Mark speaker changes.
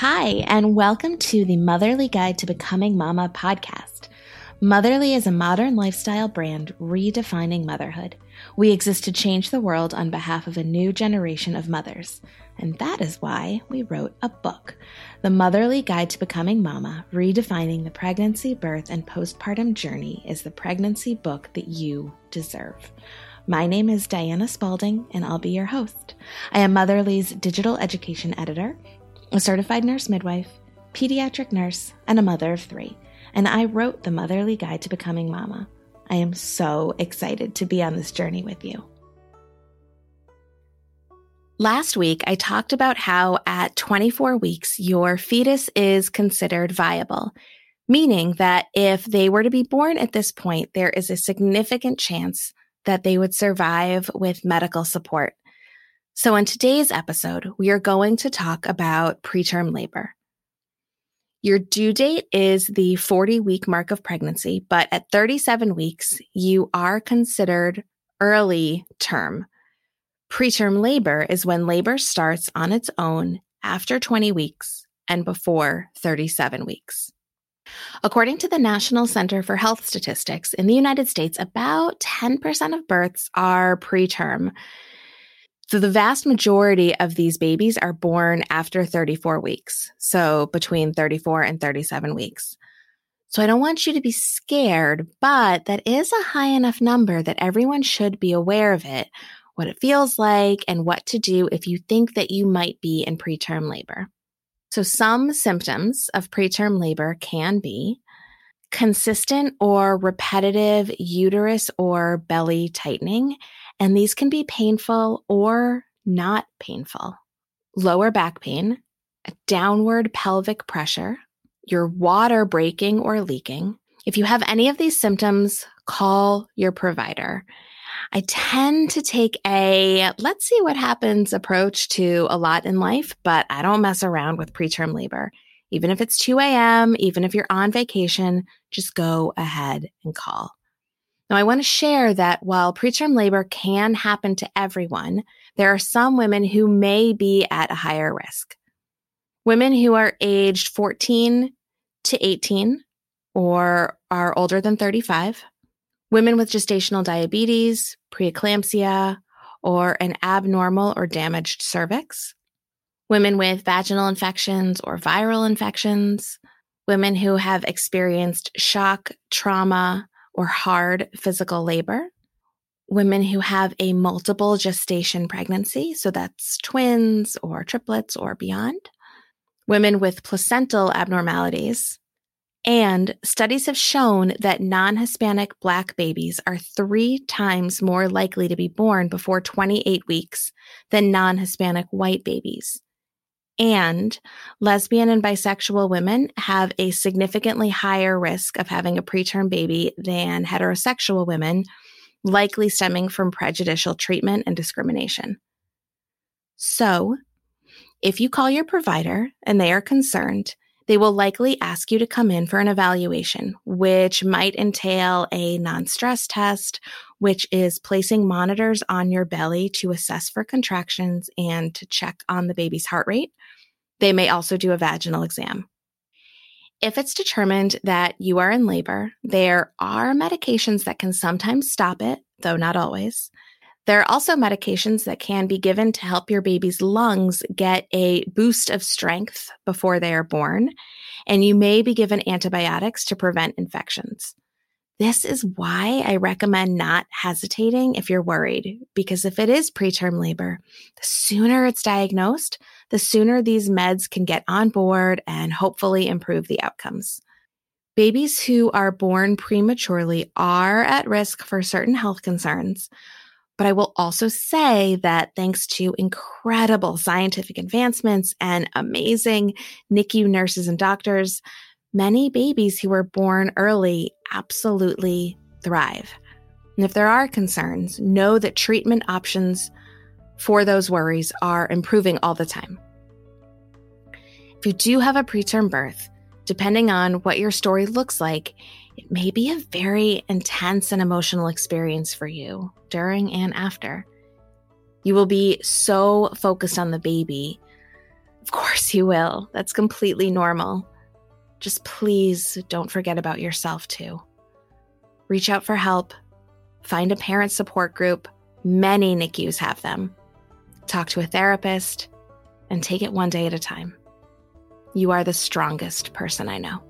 Speaker 1: Hi, and welcome to the Motherly Guide to Becoming Mama podcast. Motherly is a modern lifestyle brand redefining motherhood. We exist to change the world on behalf of a new generation of mothers. And that is why we wrote a book, The Motherly Guide to Becoming Mama Redefining the Pregnancy, Birth, and Postpartum Journey is the pregnancy book that you deserve. My name is Diana Spalding, and I'll be your host. I am Motherly's digital education editor a certified nurse midwife, pediatric nurse, and a mother of three, and I wrote the Motherly Guide to Becoming Mama. I am so excited to be on this journey with you. Last week, I talked about how at 24 weeks, your fetus is considered viable, meaning that if they were to be born at this point, there is a significant chance that they would survive with medical support. So, in today's episode, we are going to talk about preterm labor. Your due date is the 40 week mark of pregnancy, but at 37 weeks, you are considered early term. Preterm labor is when labor starts on its own after 20 weeks and before 37 weeks. According to the National Center for Health Statistics, in the United States, about 10% of births are preterm. So the vast majority of these babies are born after 34 weeks. So between 34 and 37 weeks. So I don't want you to be scared, but that is a high enough number that everyone should be aware of it, what it feels like, and what to do if you think that you might be in preterm labor. So some symptoms of preterm labor can be consistent or repetitive uterus or belly tightening and these can be painful or not painful. Lower back pain, downward pelvic pressure, your water breaking or leaking. If you have any of these symptoms, call your provider. I tend to take a let's see what happens approach to a lot in life, but I don't mess around with preterm labor. Even if it's 2 a.m., even if you're on vacation, just go ahead and call. Now, I want to share that while preterm labor can happen to everyone, there are some women who may be at a higher risk. Women who are aged 14 to 18 or are older than 35, women with gestational diabetes, preeclampsia, or an abnormal or damaged cervix, women with vaginal infections or viral infections, women who have experienced shock, trauma, or hard physical labor, women who have a multiple gestation pregnancy, so that's twins or triplets or beyond, women with placental abnormalities, and studies have shown that non Hispanic Black babies are three times more likely to be born before 28 weeks than non Hispanic white babies. And lesbian and bisexual women have a significantly higher risk of having a preterm baby than heterosexual women, likely stemming from prejudicial treatment and discrimination. So, if you call your provider and they are concerned, they will likely ask you to come in for an evaluation, which might entail a non stress test, which is placing monitors on your belly to assess for contractions and to check on the baby's heart rate. They may also do a vaginal exam. If it's determined that you are in labor, there are medications that can sometimes stop it, though not always. There are also medications that can be given to help your baby's lungs get a boost of strength before they are born, and you may be given antibiotics to prevent infections. This is why I recommend not hesitating if you're worried, because if it is preterm labor, the sooner it's diagnosed, the sooner these meds can get on board and hopefully improve the outcomes. Babies who are born prematurely are at risk for certain health concerns, But I will also say that thanks to incredible scientific advancements and amazing NICU nurses and doctors, many babies who were born early absolutely thrive. And if there are concerns, know that treatment options for those worries are improving all the time. If you do have a preterm birth, depending on what your story looks like, it may be a very intense and emotional experience for you during and after. You will be so focused on the baby. Of course, you will. That's completely normal. Just please don't forget about yourself too. Reach out for help, find a parent support group. Many NICUs have them. Talk to a therapist and take it one day at a time. You are the strongest person I know.